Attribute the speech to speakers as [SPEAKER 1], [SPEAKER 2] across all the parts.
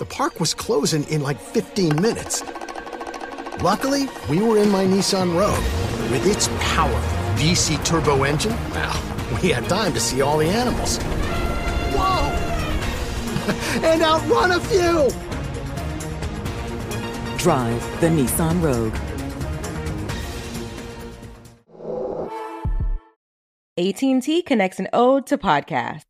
[SPEAKER 1] the park was closing in like 15 minutes. Luckily, we were in my Nissan Rogue. With its powerful VC turbo engine, well, we had time to see all the animals. Whoa! and outrun a few!
[SPEAKER 2] Drive the Nissan Rogue.
[SPEAKER 3] AT&T connects an ode to podcast.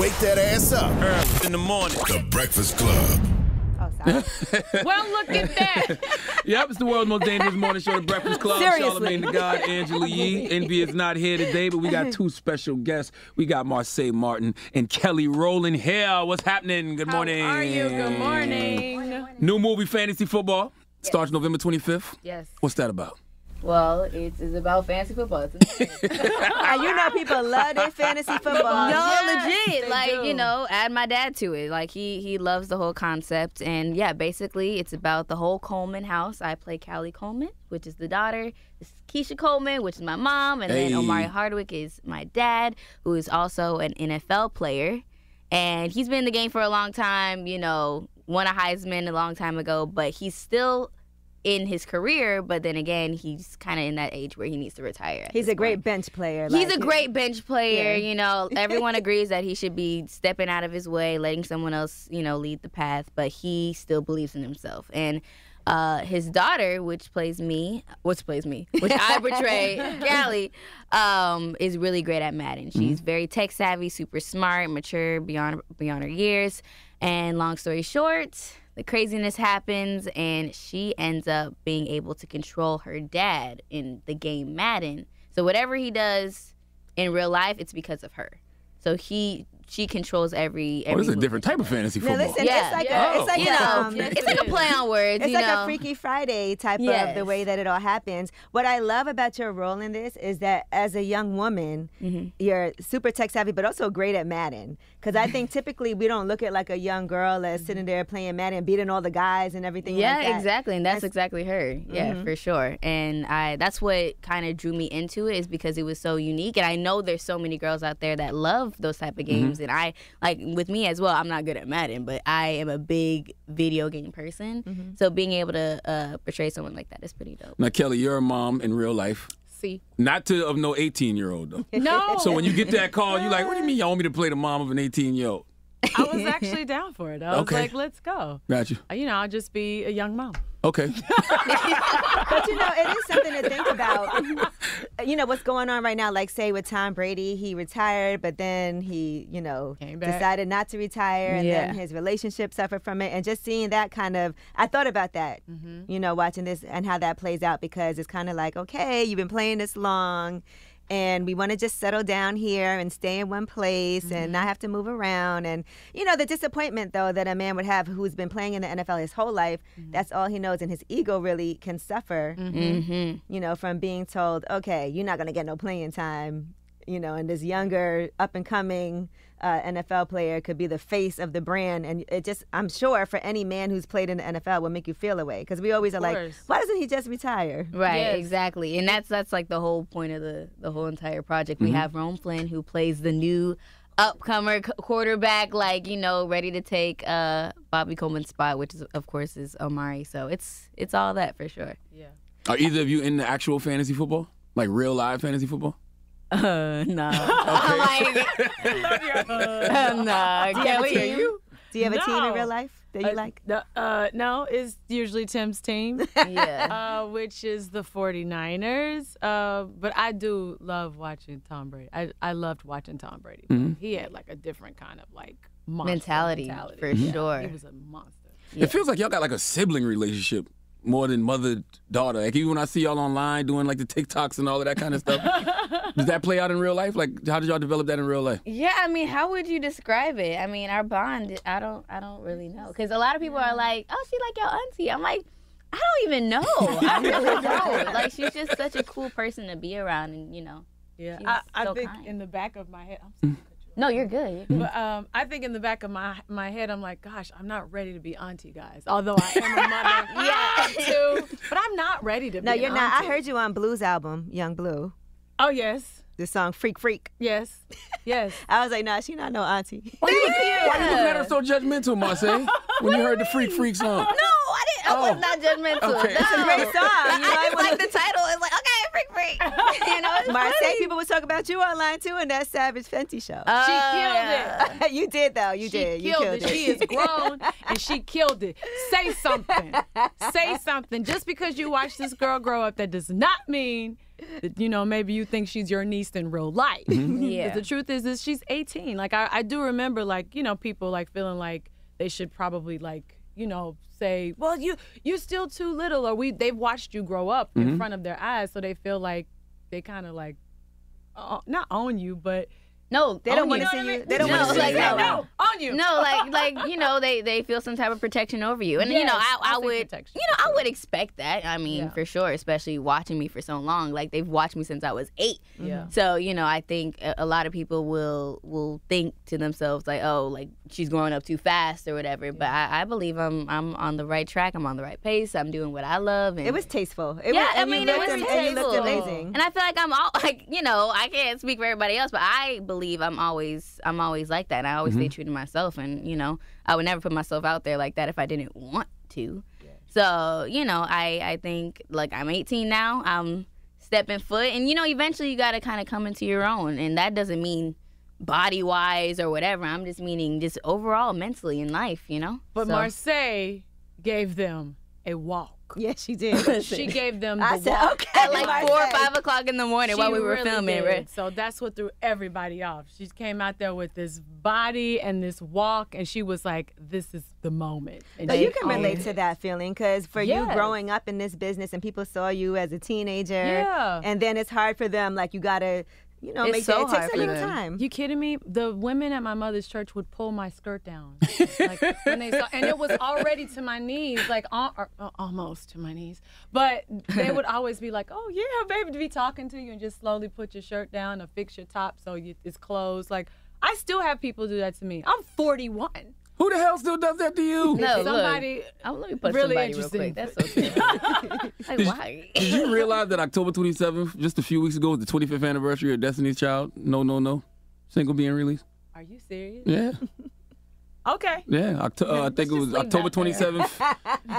[SPEAKER 4] Wake that ass up.
[SPEAKER 5] Early in the morning.
[SPEAKER 4] The Breakfast Club. Oh, sorry.
[SPEAKER 6] well, look at that.
[SPEAKER 5] Yep, it's the world's most dangerous morning show, The Breakfast Club.
[SPEAKER 6] Seriously.
[SPEAKER 5] Charlamagne the God, Angela Yee. Envy is not here today, but we got two special guests. We got Marsai Martin and Kelly Rowland here. What's happening? Good morning.
[SPEAKER 6] How are you? Good morning.
[SPEAKER 5] New movie, Fantasy Football, starts November 25th.
[SPEAKER 6] Yes.
[SPEAKER 5] What's that about?
[SPEAKER 6] Well, it's, it's about fantasy football. It's
[SPEAKER 7] And you know people love their fantasy football.
[SPEAKER 6] no,
[SPEAKER 7] Yes,
[SPEAKER 6] legit. Like
[SPEAKER 7] do.
[SPEAKER 6] you know, add my dad to it. Like he he loves the whole concept, and yeah, basically it's about the whole Coleman house. I play Callie Coleman, which is the daughter. This is Keisha Coleman, which is my mom, and
[SPEAKER 5] Hey.
[SPEAKER 6] then Omari Hardwick is my dad, who is also an NFL player, and he's been in the game for a long time. You know, won a Heisman a long time ago, but he's still in his career. But then again, he's kind of in that age where he needs to retire.
[SPEAKER 7] He's a great
[SPEAKER 6] point.
[SPEAKER 7] bench player.
[SPEAKER 6] He's
[SPEAKER 7] like,
[SPEAKER 6] a great bench player.
[SPEAKER 7] Yeah.
[SPEAKER 6] You know, everyone agrees that he should be stepping out of his way, letting someone else, you know, lead the path. But he still believes in himself. And uh, his daughter, which plays me, which plays me, which I portray, Callie, um, is really great at Madden. She's very tech savvy, super smart, mature beyond beyond her years. And long story short, the craziness happens, and she ends up being able to control her dad in the game Madden. So whatever he does in real life, it's because of her. So he she controls every.
[SPEAKER 5] Oh,
[SPEAKER 6] every
[SPEAKER 5] this is a different type of fantasy
[SPEAKER 7] No,
[SPEAKER 5] football.
[SPEAKER 7] listen,
[SPEAKER 6] Yeah.
[SPEAKER 7] it's like
[SPEAKER 6] Yeah.
[SPEAKER 7] a, it's like
[SPEAKER 6] You
[SPEAKER 7] a,
[SPEAKER 6] know,
[SPEAKER 7] um,
[SPEAKER 6] it's like a play on words.
[SPEAKER 7] It's
[SPEAKER 6] you
[SPEAKER 7] like
[SPEAKER 6] know.
[SPEAKER 7] a Freaky Friday type of the way that it all happens. What I love about your role in this is that as a young woman,
[SPEAKER 6] Mm-hmm.
[SPEAKER 7] you're super tech savvy, but also great at Madden. Because I think typically we don't look at like a young girl that's sitting there playing Madden, beating all the guys and everything.
[SPEAKER 6] Yeah,
[SPEAKER 7] like that.
[SPEAKER 6] exactly, and that's,
[SPEAKER 7] That's-
[SPEAKER 6] exactly her. Yeah,
[SPEAKER 7] Mhm.
[SPEAKER 6] for sure. And I that's what kind of drew me into it is because it was so unique, and I know there's so many girls out there that love those type of games, and I like with me as well. I'm not good at Madden, but I am a big video game person. So being able to uh, portray someone like that is pretty dope.
[SPEAKER 5] Now, Kelly, you're a mom in real life.
[SPEAKER 8] see.
[SPEAKER 5] Not to of no 18 year old though.
[SPEAKER 8] No.
[SPEAKER 5] So when you get that call, you're like, what do you mean y'all want me to play the mom of an 18 year old?
[SPEAKER 8] I was actually down for it. I was
[SPEAKER 5] Okay.
[SPEAKER 8] like, let's go.
[SPEAKER 5] Got you.
[SPEAKER 8] You know, I'll just be a young mom.
[SPEAKER 5] Okay.
[SPEAKER 7] but you know, it is something to think about. you know what's going on right now. Like say with Tom Brady, he retired, but then he, you know, decided not to retire, and
[SPEAKER 9] Yeah.
[SPEAKER 7] then his relationship suffered from it. And just seeing that kind of, I thought about that.
[SPEAKER 8] Mm-hmm.
[SPEAKER 7] You know, watching this and how that plays out because it's kind of like, okay, you've been playing this long. And we want to just settle down here and stay in one place
[SPEAKER 8] Mm-hmm.
[SPEAKER 7] and not have to move around. And, you know, the disappointment, though, that a man would have who's been playing in the NFL his whole life,
[SPEAKER 8] Mm-hmm.
[SPEAKER 7] that's all he knows. And his ego really can suffer
[SPEAKER 6] Mm-hmm.
[SPEAKER 7] you know, from being told, okay, you're not going to get no playing time, you know, and this younger, up and coming uh, NFL player could be the face of the brand. And it just, I'm sure for any man who's played in the NFL will make you feel away because we always are like, why doesn't he just retire?
[SPEAKER 6] Right,
[SPEAKER 8] Yes.
[SPEAKER 6] exactly, and that's that's like the whole point of the the whole entire project. We
[SPEAKER 5] Mm-hmm.
[SPEAKER 6] have Rome Flynn who plays the new upcomer c- quarterback, like you know, ready to take uh, Bobby Coleman's spot, which is of course is Omari. So it's it's all that for sure. Yeah.
[SPEAKER 5] Are either of you in the actual fantasy football? Like real live fantasy football?
[SPEAKER 6] Uh, nah, I'm like, uh, nah,
[SPEAKER 7] Do you have a
[SPEAKER 6] Kelly,
[SPEAKER 7] team?
[SPEAKER 6] you?
[SPEAKER 7] Do you have a team in real life that you
[SPEAKER 8] Uh,
[SPEAKER 7] like?
[SPEAKER 8] No, uh, no, it's usually Tim's team,
[SPEAKER 6] Yeah.
[SPEAKER 8] uh, which is the 49ers. Uh, but I do love watching Tom Brady. I, I loved watching Tom Brady. He had like a different kind of like monster
[SPEAKER 6] Mentality,
[SPEAKER 8] mentality.
[SPEAKER 6] for
[SPEAKER 8] Yeah,
[SPEAKER 6] sure.
[SPEAKER 8] He was a monster.
[SPEAKER 5] It feels like y'all got like a sibling relationship more than mother daughter. Like even when I see y'all online doing like the TikToks and all of that kind of stuff, does that play out in real life? Like how did y'all develop that in real life?
[SPEAKER 6] Yeah, I mean, how would you describe it? I mean, our bond, I don't, I don't really know, because a lot of people are like, "Oh, she like your auntie." I'm like, I don't even know. I really don't. Like, she's just such a cool person to be around, and you know.
[SPEAKER 8] Yeah,
[SPEAKER 6] She
[SPEAKER 8] I, I
[SPEAKER 6] so
[SPEAKER 8] think
[SPEAKER 6] kind.
[SPEAKER 8] in the back of my head, I'm sorry.
[SPEAKER 6] No, you're good. You're good.
[SPEAKER 8] But um, I think in the back of my my head, I'm like, gosh, I'm not ready to be auntie, guys. Although I am a mother, yeah, too. But I'm not ready to be.
[SPEAKER 7] No,
[SPEAKER 8] be.
[SPEAKER 7] you're
[SPEAKER 8] an
[SPEAKER 7] not. I heard you on Blue's album, Young Blue,
[SPEAKER 8] Oh yes,
[SPEAKER 7] the song Freak Freak.
[SPEAKER 8] yes, yes.
[SPEAKER 7] I was like, nah, she not no auntie.
[SPEAKER 5] Why you, why you looking at her so judgmental, Marsai? When you heard the Freak Freak song?
[SPEAKER 6] No, I didn't. I
[SPEAKER 5] Oh.
[SPEAKER 6] was not judgmental.
[SPEAKER 5] Okay.
[SPEAKER 6] No.
[SPEAKER 5] A
[SPEAKER 7] great song. You
[SPEAKER 6] I,
[SPEAKER 7] might
[SPEAKER 6] I just like the title. It's like okay, freak, freak. you know, it's
[SPEAKER 7] Marsai
[SPEAKER 6] funny.
[SPEAKER 7] people was talking about you online too in that Savage Fenty show.
[SPEAKER 6] Oh,
[SPEAKER 8] She killed
[SPEAKER 6] yeah.
[SPEAKER 8] it.
[SPEAKER 7] you did though. You
[SPEAKER 8] she
[SPEAKER 7] did. You
[SPEAKER 8] killed,
[SPEAKER 7] killed
[SPEAKER 8] it. She is grown and she killed it. Say something. Say something. Just because you watch this girl grow up, that does not mean that you know maybe you think she's your niece in real life. Mm-hmm.
[SPEAKER 6] Yeah.
[SPEAKER 8] But the truth is, is she's 18. Like I, I do remember, like you know, people like feeling like they should probably like you know say, well, you you're still too little, or we they've watched you grow up in mm-hmm. front of their eyes, so they feel like they kind of like uh, not own you, but
[SPEAKER 6] No,
[SPEAKER 7] They don't want to see you. They don't
[SPEAKER 6] No,
[SPEAKER 7] want to see
[SPEAKER 6] like,
[SPEAKER 7] you.
[SPEAKER 6] no,
[SPEAKER 7] that
[SPEAKER 6] no.
[SPEAKER 8] on you.
[SPEAKER 6] No, like like you know they they feel some type of protection over you, and you know I, I
[SPEAKER 8] I'll
[SPEAKER 6] would
[SPEAKER 8] protection,
[SPEAKER 6] you know I would expect that. I mean
[SPEAKER 8] Yeah.
[SPEAKER 6] for sure, especially watching me for so long. Like they've watched me since I was eight.
[SPEAKER 8] Yeah.
[SPEAKER 6] So you know I think a, a lot of people will will think to themselves like oh like she's growing up too fast or whatever. But I, I believe I'm I'm on the right track. I'm on the right pace. I'm doing what I love. And
[SPEAKER 7] It was tasteful. It
[SPEAKER 6] Yeah,
[SPEAKER 7] was,
[SPEAKER 6] I mean, it
[SPEAKER 7] looked
[SPEAKER 6] was
[SPEAKER 7] am- and you looked
[SPEAKER 6] tasteful.
[SPEAKER 7] amazing.
[SPEAKER 6] And I feel like I'm all like, you know, I can't speak for everybody else, but I believe I'm always, I'm always like that. And I always stay mm-hmm. true to myself, and you know, I would never put myself out there like that if I didn't want to. So, you know, I, I think like I'm 18 now. I'm stepping foot, and you know, eventually you got to kind of come into your own, and that doesn't mean body wise or whatever. I'm just meaning just overall mentally in life, you know.
[SPEAKER 8] But
[SPEAKER 6] So-
[SPEAKER 8] Marsai gave them a walk.
[SPEAKER 7] Yeah, she did.
[SPEAKER 8] She gave them the
[SPEAKER 7] I said,
[SPEAKER 8] walk.
[SPEAKER 7] okay.
[SPEAKER 6] at like four or five o'clock in the morning
[SPEAKER 8] She
[SPEAKER 6] while we were
[SPEAKER 8] really
[SPEAKER 6] filming,
[SPEAKER 8] did.
[SPEAKER 6] right?
[SPEAKER 8] So that's what threw everybody off. She came out there with this body and this walk, and she was like, "This is the moment." And
[SPEAKER 7] So you can relate
[SPEAKER 8] it.
[SPEAKER 7] to that feeling because for you growing up in this business and people saw you as a teenager,
[SPEAKER 8] Yeah.
[SPEAKER 7] and then it's hard for them. Like you gotta, you know,
[SPEAKER 6] It's
[SPEAKER 7] make
[SPEAKER 6] so
[SPEAKER 7] that. It takes
[SPEAKER 6] hard
[SPEAKER 7] a
[SPEAKER 6] for
[SPEAKER 7] little
[SPEAKER 6] them.
[SPEAKER 7] time.
[SPEAKER 8] You kidding me? The women at my mother's church would pull my skirt down, like when they saw, and it was already to my knees, like al- uh, almost to my knees. But they would always be like, "Oh yeah, baby," to be talking to you and just slowly put your shirt down or fix your top so you, it's closed. Like I still have people do that to me. I'm 41.
[SPEAKER 5] Who the hell still does that to you?
[SPEAKER 6] No, look.
[SPEAKER 8] Somebody
[SPEAKER 6] Oh, let me put
[SPEAKER 8] really
[SPEAKER 6] somebody real
[SPEAKER 8] interesting.
[SPEAKER 6] quick. That's so sad. like,
[SPEAKER 5] Did,
[SPEAKER 6] why?
[SPEAKER 5] did you realize that October 27th, just a few weeks ago, was the 25th anniversary of Destiny's Child? No, no, no. Single being released?
[SPEAKER 8] Are you serious?
[SPEAKER 5] Yeah.
[SPEAKER 8] Okay.
[SPEAKER 5] Yeah. Octo- uh, I think it was October 27th,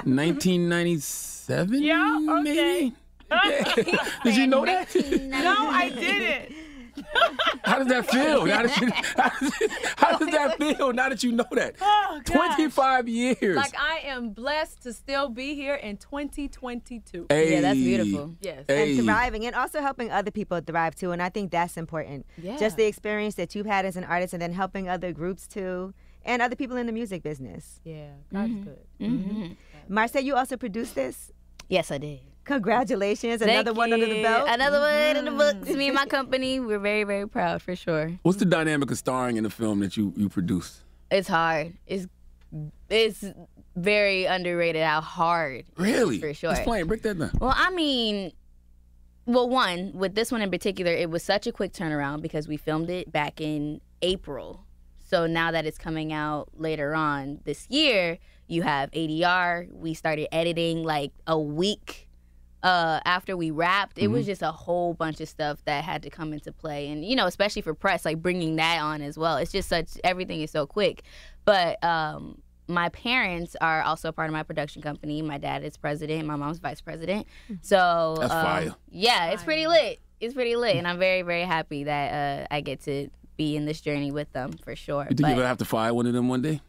[SPEAKER 5] 1997?
[SPEAKER 8] Yeah, okay.
[SPEAKER 5] Maybe? Did you know that?
[SPEAKER 8] no, I didn't.
[SPEAKER 5] How does that feel? Now that you, how, does, how does that feel now that you know that?
[SPEAKER 8] Oh,
[SPEAKER 5] 25 years.
[SPEAKER 8] Like I am blessed to still be here in 2022.
[SPEAKER 5] Hey.
[SPEAKER 6] Yeah, that's beautiful.
[SPEAKER 8] Yes.
[SPEAKER 5] Hey.
[SPEAKER 7] and thriving and also helping other people thrive too and i think that's important
[SPEAKER 8] Yeah.
[SPEAKER 7] just the experience that you've had as an artist and then helping other groups too and other people in the music business
[SPEAKER 8] Yeah, God's
[SPEAKER 6] Mm-hmm.
[SPEAKER 8] good.
[SPEAKER 7] Marsai you also produced this
[SPEAKER 6] Yes, I did.
[SPEAKER 7] Congratulations
[SPEAKER 6] Thank
[SPEAKER 7] another one under the belt
[SPEAKER 6] Another one in the books. Mm. Me and my company, we're very, very proud for sure.
[SPEAKER 5] What's the dynamic of starring in a film that you, you produced?
[SPEAKER 6] It's hard. It's it's very underrated how hard.
[SPEAKER 5] Really?
[SPEAKER 6] For sure.
[SPEAKER 5] Explain, break that down.
[SPEAKER 6] Well, I mean, well, one with this one in particular, it was such a quick turnaround because we filmed it back in April. So now that it's coming out later on this year, you have ADR. We started editing like a week uh, after we wrapped. It was just a whole bunch of stuff that had to come into play, and you know, especially for press, like bringing that on as well. It's just such everything is so quick. But um, my parents are also a part of my production company. My dad is president. My mom's vice president. So
[SPEAKER 5] That's
[SPEAKER 6] um,
[SPEAKER 5] fire.
[SPEAKER 6] Yeah, it's pretty lit. It's pretty lit, and I'm very very happy that uh, I get to be in this journey with them for sure.
[SPEAKER 5] You think
[SPEAKER 6] But-
[SPEAKER 5] you're going to have to fire one of them one day?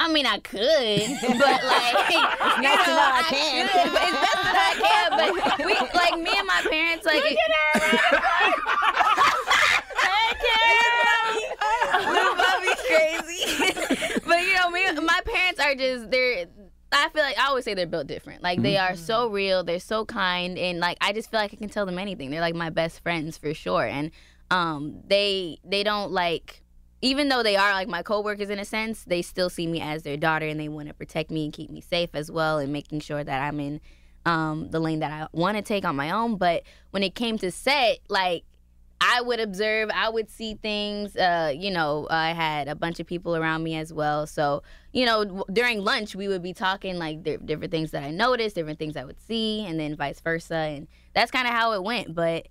[SPEAKER 6] I mean, I could, but like, it's
[SPEAKER 7] to know I can.
[SPEAKER 6] Could, it's best that I can. But we, like, me and my parents, like, Look at her. Little Bobby's crazy. but you know, me, my parents are just they're. I feel like I always say they're built different. Like they are so real, they're so kind, and like I just feel like I can tell them anything. They're like my best friends for sure, and um, they they don't like. Even though they are like my coworkers in a sense, they still see me as their daughter, and they want to protect me and keep me safe as well, and making sure that I'm in um, the lane that I want to take on my own. But when it came to set, like I would observe, I would see things. Uh, you know, I had a bunch of people around me as well. So, you know, during lunch, we would be talking like di- different things that I noticed, different things I would see, and then vice versa. And that's kind of how it went. But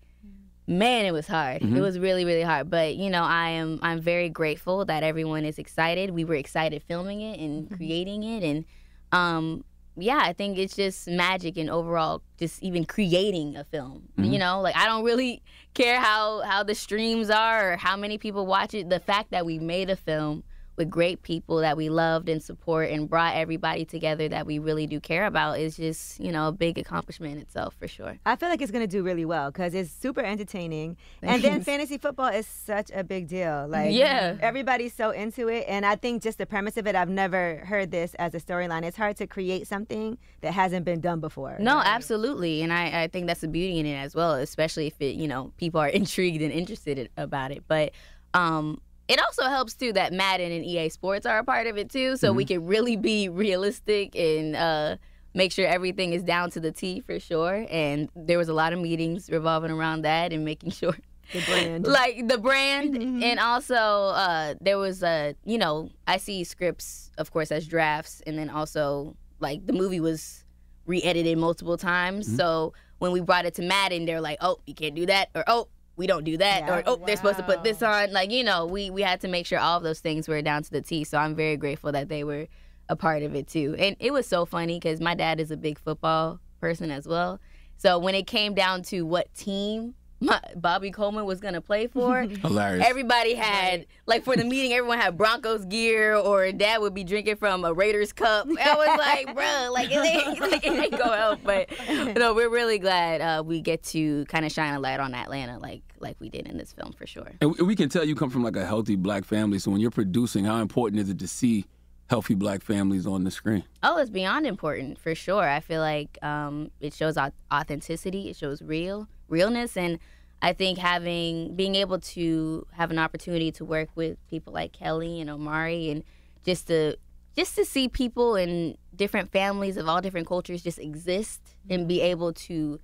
[SPEAKER 6] man, it was hard. It mm-hmm. was really, really hard. But you know, I am I'm very grateful that everyone is excited. We were excited filming it and mm-hmm. creating it, and um, yeah, I think it's just magic and overall just even creating a film. Mm-hmm. You know, like I don't really care how how the streams are or how many people watch it. The fact that we made a film with great people that we loved and support and brought everybody together that we really do care about is just you know a big accomplishment in itself for sure.
[SPEAKER 7] I feel like it's gonna do really well because it's super entertaining, and then fantasy football is such a big deal. Like,
[SPEAKER 6] Yeah.
[SPEAKER 7] everybody's so into it, and I think just the premise of it, I've never heard this as a storyline. It's hard to create something that hasn't been done before.
[SPEAKER 6] No, absolutely, and I, I think that's the beauty in it as well, especially if it you know people are intrigued and interested in- about it. But um, it also helps too that Madden and EA Sports are a part of it too, so we can really be realistic and uh, make sure everything is down to the T for sure. And there was a lot of meetings revolving around that and making sure
[SPEAKER 7] the brand.
[SPEAKER 6] like the brand. And also uh there was a you know i see scripts of course as drafts. And then also like the movie was re-edited multiple times. So when we brought it to madden they're like oh you can't do that or oh we don't do that
[SPEAKER 7] Yeah.
[SPEAKER 6] or oh they're supposed to put this on. Like you know we we had to make sure all of those things were down to the t so i'm very grateful that they were a part of it too. And it was so funny because my dad is a big football person as well. So when it came down to what team my, Bobby Coleman was gonna play for,
[SPEAKER 5] Hilarious.
[SPEAKER 6] everybody had like for the meeting, everyone had Broncos gear, or dad would be drinking from a Raiders cup. I was like, bro, like it ain't, like, it ain't go out. But no, we're really glad uh, we get to kind of shine a light on Atlanta, like like we did in this film for sure.
[SPEAKER 5] And we- we can tell you come from like a healthy black family. So when you're producing, how important is it to see healthy black families on the screen?
[SPEAKER 6] Oh, it's beyond important for sure. I feel like um, it shows authenticity. It shows real realness, and I think having being able to have an opportunity to work with people like Kelly and Omari, and just to just to see people in different families of all different cultures just exist and be able to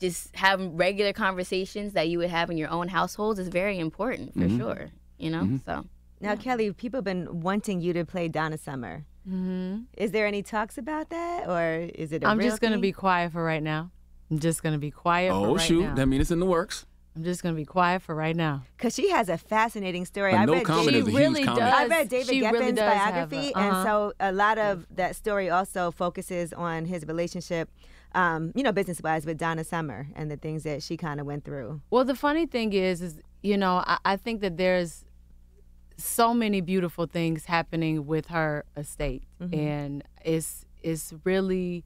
[SPEAKER 6] just have regular conversations that you would have in your own households is very important for sure. You know, so.
[SPEAKER 7] Now, Kelly, people have been wanting you to play Donna Summer.
[SPEAKER 8] Mm-hmm.
[SPEAKER 7] Is there any talks about that, or is it? i
[SPEAKER 8] I'm just gonna be quiet for right now. I'm just gonna be quiet for
[SPEAKER 5] oh
[SPEAKER 8] right
[SPEAKER 5] shoot,
[SPEAKER 8] now.
[SPEAKER 5] that means it's in the works.
[SPEAKER 8] I'm just gonna be quiet for right now.
[SPEAKER 7] because she has a fascinating story.
[SPEAKER 5] But
[SPEAKER 7] I
[SPEAKER 5] no
[SPEAKER 7] read
[SPEAKER 5] comment
[SPEAKER 7] David,
[SPEAKER 5] is a huge comment.
[SPEAKER 7] I read David
[SPEAKER 8] She
[SPEAKER 7] Geffen's
[SPEAKER 8] does have
[SPEAKER 7] biography,
[SPEAKER 8] a-
[SPEAKER 7] and
[SPEAKER 8] uh-huh.
[SPEAKER 7] so a lot of that story also focuses on his relationship um, you know, business wise with Donna Summer and the things that she kind of went through.
[SPEAKER 8] Well, the funny thing is, is you know, I, I think that there's so many beautiful things happening with her estate,
[SPEAKER 7] Mhm.
[SPEAKER 8] and it's it's really.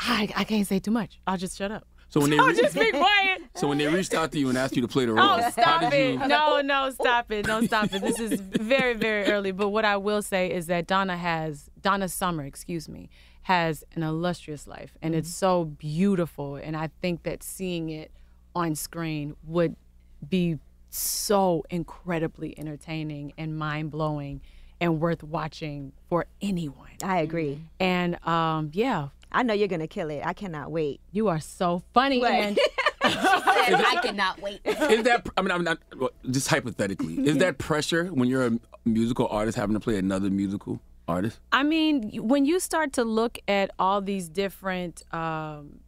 [SPEAKER 8] I, I can't say too much. I'll just shut up.
[SPEAKER 5] So when they
[SPEAKER 8] I'll
[SPEAKER 5] re-
[SPEAKER 8] just be quiet.
[SPEAKER 5] so when they reached out to you and asked you to play the role,
[SPEAKER 8] Oh,
[SPEAKER 5] how
[SPEAKER 8] stop
[SPEAKER 5] did
[SPEAKER 8] it.
[SPEAKER 5] you?
[SPEAKER 8] No, no, stop it. No, stop it. This is very, very early. But what I will say is that Donna has, Donna Summer, excuse me, has an illustrious life. And it's so beautiful. And I think that seeing it on screen would be so incredibly entertaining and mind blowing and worth watching for anyone.
[SPEAKER 7] I agree.
[SPEAKER 8] And um, yeah.
[SPEAKER 7] I know you're going to kill it. I cannot wait.
[SPEAKER 8] You are so funny.
[SPEAKER 7] What?
[SPEAKER 8] And
[SPEAKER 6] I cannot wait.
[SPEAKER 5] Is that? I mean, I'm not. well, Just hypothetically, is that pressure when you're a musical artist having to play another musical artist?
[SPEAKER 8] I mean, when you start to look at all these different, um,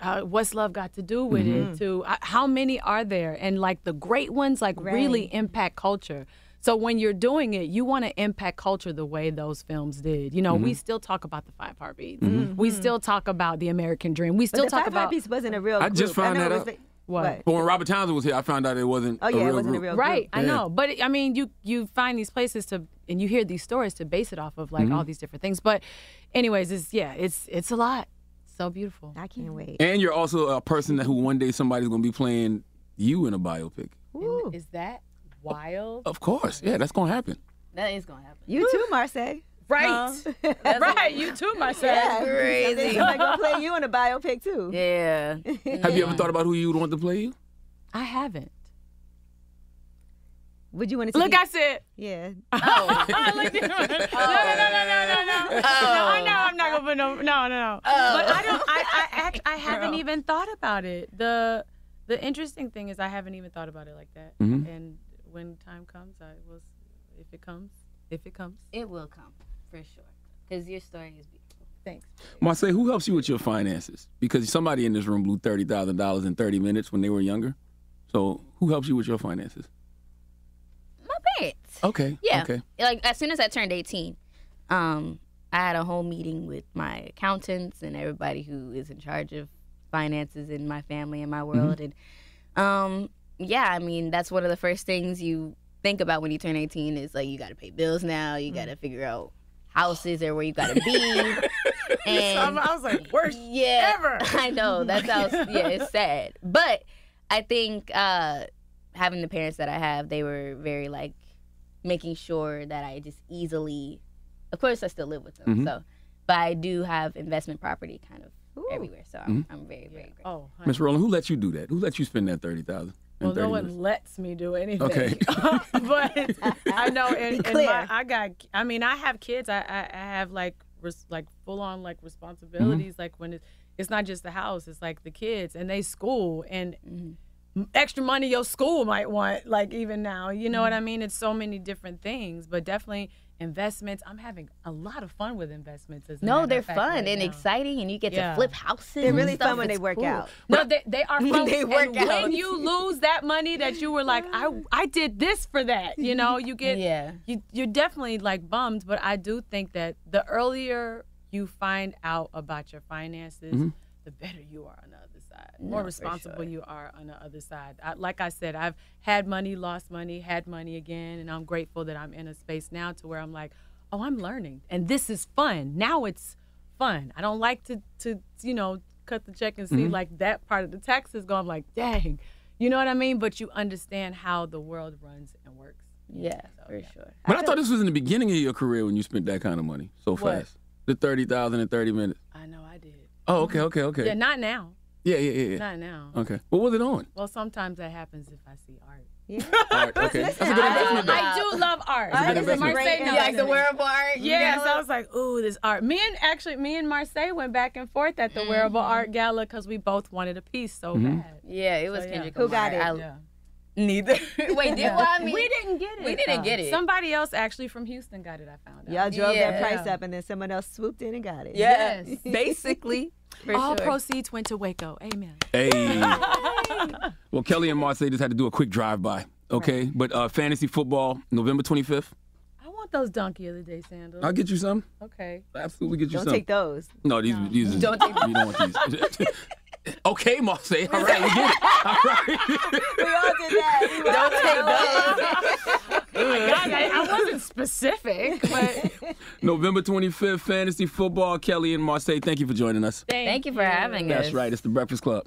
[SPEAKER 8] uh, what's love got to do with
[SPEAKER 7] Mm-hmm.
[SPEAKER 8] it? To uh, how many are there? And like the great ones, like really impact culture. So when you're doing it, you want to impact culture the way those films did. You know, we
[SPEAKER 7] Mhm.
[SPEAKER 8] still talk about the Five Heartbeats.
[SPEAKER 7] Mhm.
[SPEAKER 8] We still talk about the American Dream. We still
[SPEAKER 7] But
[SPEAKER 8] still
[SPEAKER 7] the
[SPEAKER 8] talk
[SPEAKER 7] Five
[SPEAKER 8] about
[SPEAKER 7] Heartbeats wasn't a real
[SPEAKER 5] I just found
[SPEAKER 7] know
[SPEAKER 5] that
[SPEAKER 7] it
[SPEAKER 5] out.
[SPEAKER 8] What?
[SPEAKER 5] But when Robert Townsend was here, I found out it wasn't.
[SPEAKER 7] Oh, yeah,
[SPEAKER 5] a
[SPEAKER 7] it
[SPEAKER 5] real
[SPEAKER 7] wasn't a real
[SPEAKER 5] group.
[SPEAKER 7] real
[SPEAKER 8] right i know but i mean you you find these places to and you hear these stories to base it off of like
[SPEAKER 5] Mhm.
[SPEAKER 8] all these different things but anyways it's yeah it's it's a lot so beautiful
[SPEAKER 7] i can't mm-hmm. wait
[SPEAKER 5] And you're also a person that who one day somebody's gonna be playing you in a biopic.
[SPEAKER 8] And is that wild
[SPEAKER 5] Of course, yeah, that's gonna happen.
[SPEAKER 6] That is gonna happen.
[SPEAKER 7] You too, Marsai.
[SPEAKER 8] right right you too Marsai
[SPEAKER 7] Yeah,
[SPEAKER 6] crazy.
[SPEAKER 7] Someday Somebody gonna play you in a biopic too.
[SPEAKER 6] Yeah.
[SPEAKER 5] Have you ever thought about who you would want to play you?
[SPEAKER 8] i haven't
[SPEAKER 7] would you want to?
[SPEAKER 8] Look, I said.
[SPEAKER 7] Yeah.
[SPEAKER 8] Oh. I. Oh. No, no, no, no, no, no. Oh. No, no, I'm not gonna put no. No, no, no. Oh. But I don't. I, I, I, I haven't
[SPEAKER 6] Girl.
[SPEAKER 8] even thought about it. The, the interesting thing is I haven't even thought about it like that.
[SPEAKER 5] Mm-hmm.
[SPEAKER 8] And when time comes, I will. If it comes, if it comes,
[SPEAKER 6] it will come for sure. Cause your story is beautiful.
[SPEAKER 8] Thanks.
[SPEAKER 5] Marsai, who helps you with your finances? Because somebody in this room blew thirty thousand dollars in thirty minutes when they were younger. So who helps you with your finances?
[SPEAKER 6] Parents.
[SPEAKER 5] Okay.
[SPEAKER 6] Yeah.
[SPEAKER 5] Okay.
[SPEAKER 6] Like as soon as I turned 18, um, I had a whole meeting with my accountants and everybody who is in charge of finances in my family and my world. And um, yeah, I mean that's one of the first things you think about when you turn 18 is like you got to pay bills now. You got to figure out houses or where you got to be. and
[SPEAKER 8] I was like, worst
[SPEAKER 6] yeah,
[SPEAKER 8] ever.
[SPEAKER 6] I know that sounds yeah, it's sad, but I think uh, having the parents that I have, they were very like making sure that I just easily. Of course, I still live with them,
[SPEAKER 5] Mhm.
[SPEAKER 6] so but I do have investment property kind of everywhere. So I'm, mm-hmm. I'm very very grateful.
[SPEAKER 8] oh honey.
[SPEAKER 5] Miss Rowland, who let you do that? Who let you spend that thirty thousand?
[SPEAKER 8] well, no one lets me do anything.
[SPEAKER 5] Okay.
[SPEAKER 8] but I know, and, and my, I got. I mean, I have kids. I I, I have like res, like full on like responsibilities. Mm-hmm. Like when it's it's not just the house. It's like the kids and they school and m- extra money your school might want. Like even now, you know what I mean? It's so many different things, but definitely investments. I'm having a lot of fun with investments. As a
[SPEAKER 6] No, they're
[SPEAKER 8] fact
[SPEAKER 6] fun
[SPEAKER 8] right
[SPEAKER 6] and
[SPEAKER 8] now.
[SPEAKER 6] exciting, and you get
[SPEAKER 8] Yeah.
[SPEAKER 6] to flip houses.
[SPEAKER 7] They're
[SPEAKER 6] and
[SPEAKER 7] really
[SPEAKER 6] stuff.
[SPEAKER 7] fun when they work
[SPEAKER 6] cool.
[SPEAKER 7] out.
[SPEAKER 8] No, they, they are fun.
[SPEAKER 7] They work
[SPEAKER 8] and
[SPEAKER 7] out.
[SPEAKER 8] when you lose that money that you were like, I I did this for that. You know, you get
[SPEAKER 6] Yeah.
[SPEAKER 8] you you're definitely like bummed, but I do think that the earlier you find out about your finances,
[SPEAKER 5] Mhm.
[SPEAKER 8] the better you are on the other side.
[SPEAKER 6] No,
[SPEAKER 8] More responsible
[SPEAKER 6] sure.
[SPEAKER 8] you are on the other side. I, like I said, I've had money, lost money, had money again, and I'm grateful that I'm in a space now to where I'm like, oh, I'm learning, and this is fun. Now it's fun. I don't like to to you know cut the check and see
[SPEAKER 5] Mhm.
[SPEAKER 8] like that part of the taxes go. I'm like, dang, you know what I mean? But you understand how the world runs and works.
[SPEAKER 6] Yeah, for sure.
[SPEAKER 5] But I thought this was in the beginning of your career when you spent that kind of money so
[SPEAKER 8] What?
[SPEAKER 5] fast. The thirty thousand in thirty minutes.
[SPEAKER 8] I know I did.
[SPEAKER 5] Oh, okay, okay, okay.
[SPEAKER 8] Yeah, not now.
[SPEAKER 5] Yeah, yeah, yeah. yeah.
[SPEAKER 8] Not now.
[SPEAKER 5] Okay. What was it on?
[SPEAKER 8] Well, sometimes that happens if I see art.
[SPEAKER 5] Art. Okay. That's a good
[SPEAKER 8] I
[SPEAKER 5] investment.
[SPEAKER 8] do. I do love art.
[SPEAKER 5] That's a good
[SPEAKER 8] This is
[SPEAKER 5] investment.
[SPEAKER 8] Marsai
[SPEAKER 7] Great
[SPEAKER 8] knows
[SPEAKER 6] Yeah, like the
[SPEAKER 8] me.
[SPEAKER 6] wearable art.
[SPEAKER 8] Yeah,
[SPEAKER 6] know?
[SPEAKER 8] so I was like, ooh, this art. Me and actually, me and Marsai went back and forth at the wearable art gala because we both wanted a piece so
[SPEAKER 5] Mhm.
[SPEAKER 8] bad.
[SPEAKER 6] Yeah, it was
[SPEAKER 8] So, yeah.
[SPEAKER 6] Kendrick
[SPEAKER 7] Who got it?
[SPEAKER 6] I-
[SPEAKER 8] Yeah.
[SPEAKER 6] Neither. Wait, did
[SPEAKER 8] Yeah.
[SPEAKER 6] well, I mean,
[SPEAKER 8] we didn't get it.
[SPEAKER 6] we didn't
[SPEAKER 8] though.
[SPEAKER 6] get it.
[SPEAKER 8] Somebody else actually from Houston got it. I found out.
[SPEAKER 7] Y'all drove
[SPEAKER 6] Yeah.
[SPEAKER 7] that price up, and then someone else swooped in and got it.
[SPEAKER 6] Yeah,
[SPEAKER 8] Yes.
[SPEAKER 6] basically. For
[SPEAKER 8] All
[SPEAKER 6] sure.
[SPEAKER 8] proceeds went to Waco. Amen.
[SPEAKER 5] Hey. well, Kelly and Marsai just had to do a quick drive by. Okay. But uh, fantasy football, November twenty fifth.
[SPEAKER 8] I want want those donkey of the day sandals.
[SPEAKER 5] I'll get you some.
[SPEAKER 8] Okay.
[SPEAKER 5] Absolutely get you some.
[SPEAKER 7] Don't take those.
[SPEAKER 5] No, these these
[SPEAKER 7] Don't
[SPEAKER 5] don't
[SPEAKER 7] take-
[SPEAKER 5] you don't want these. okay, Marsai. All right, we get it. All right.
[SPEAKER 7] We all did that.
[SPEAKER 8] Don't take those. oh my God, I, I wasn't specific, but
[SPEAKER 5] November 25th, fantasy football. Kelly and Marsai, thank you for joining us.
[SPEAKER 6] Thank, you for having us.
[SPEAKER 5] That's right. It's the Breakfast Club.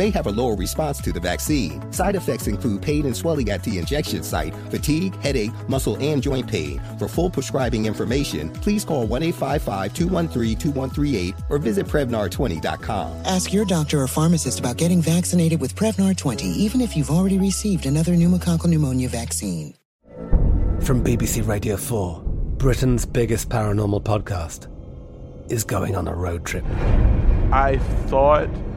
[SPEAKER 10] may have a lower response to the vaccine. Side effects include pain and swelling at the injection site, fatigue, headache, muscle, and joint pain. For full prescribing information, please call 1 855 213 2138 or visit Prevnar20.com.
[SPEAKER 11] Ask your doctor or pharmacist about getting vaccinated with Prevnar 20, even if you've already received another pneumococcal pneumonia vaccine.
[SPEAKER 12] From BBC Radio 4, Britain's biggest paranormal podcast is going on a road trip.
[SPEAKER 13] I thought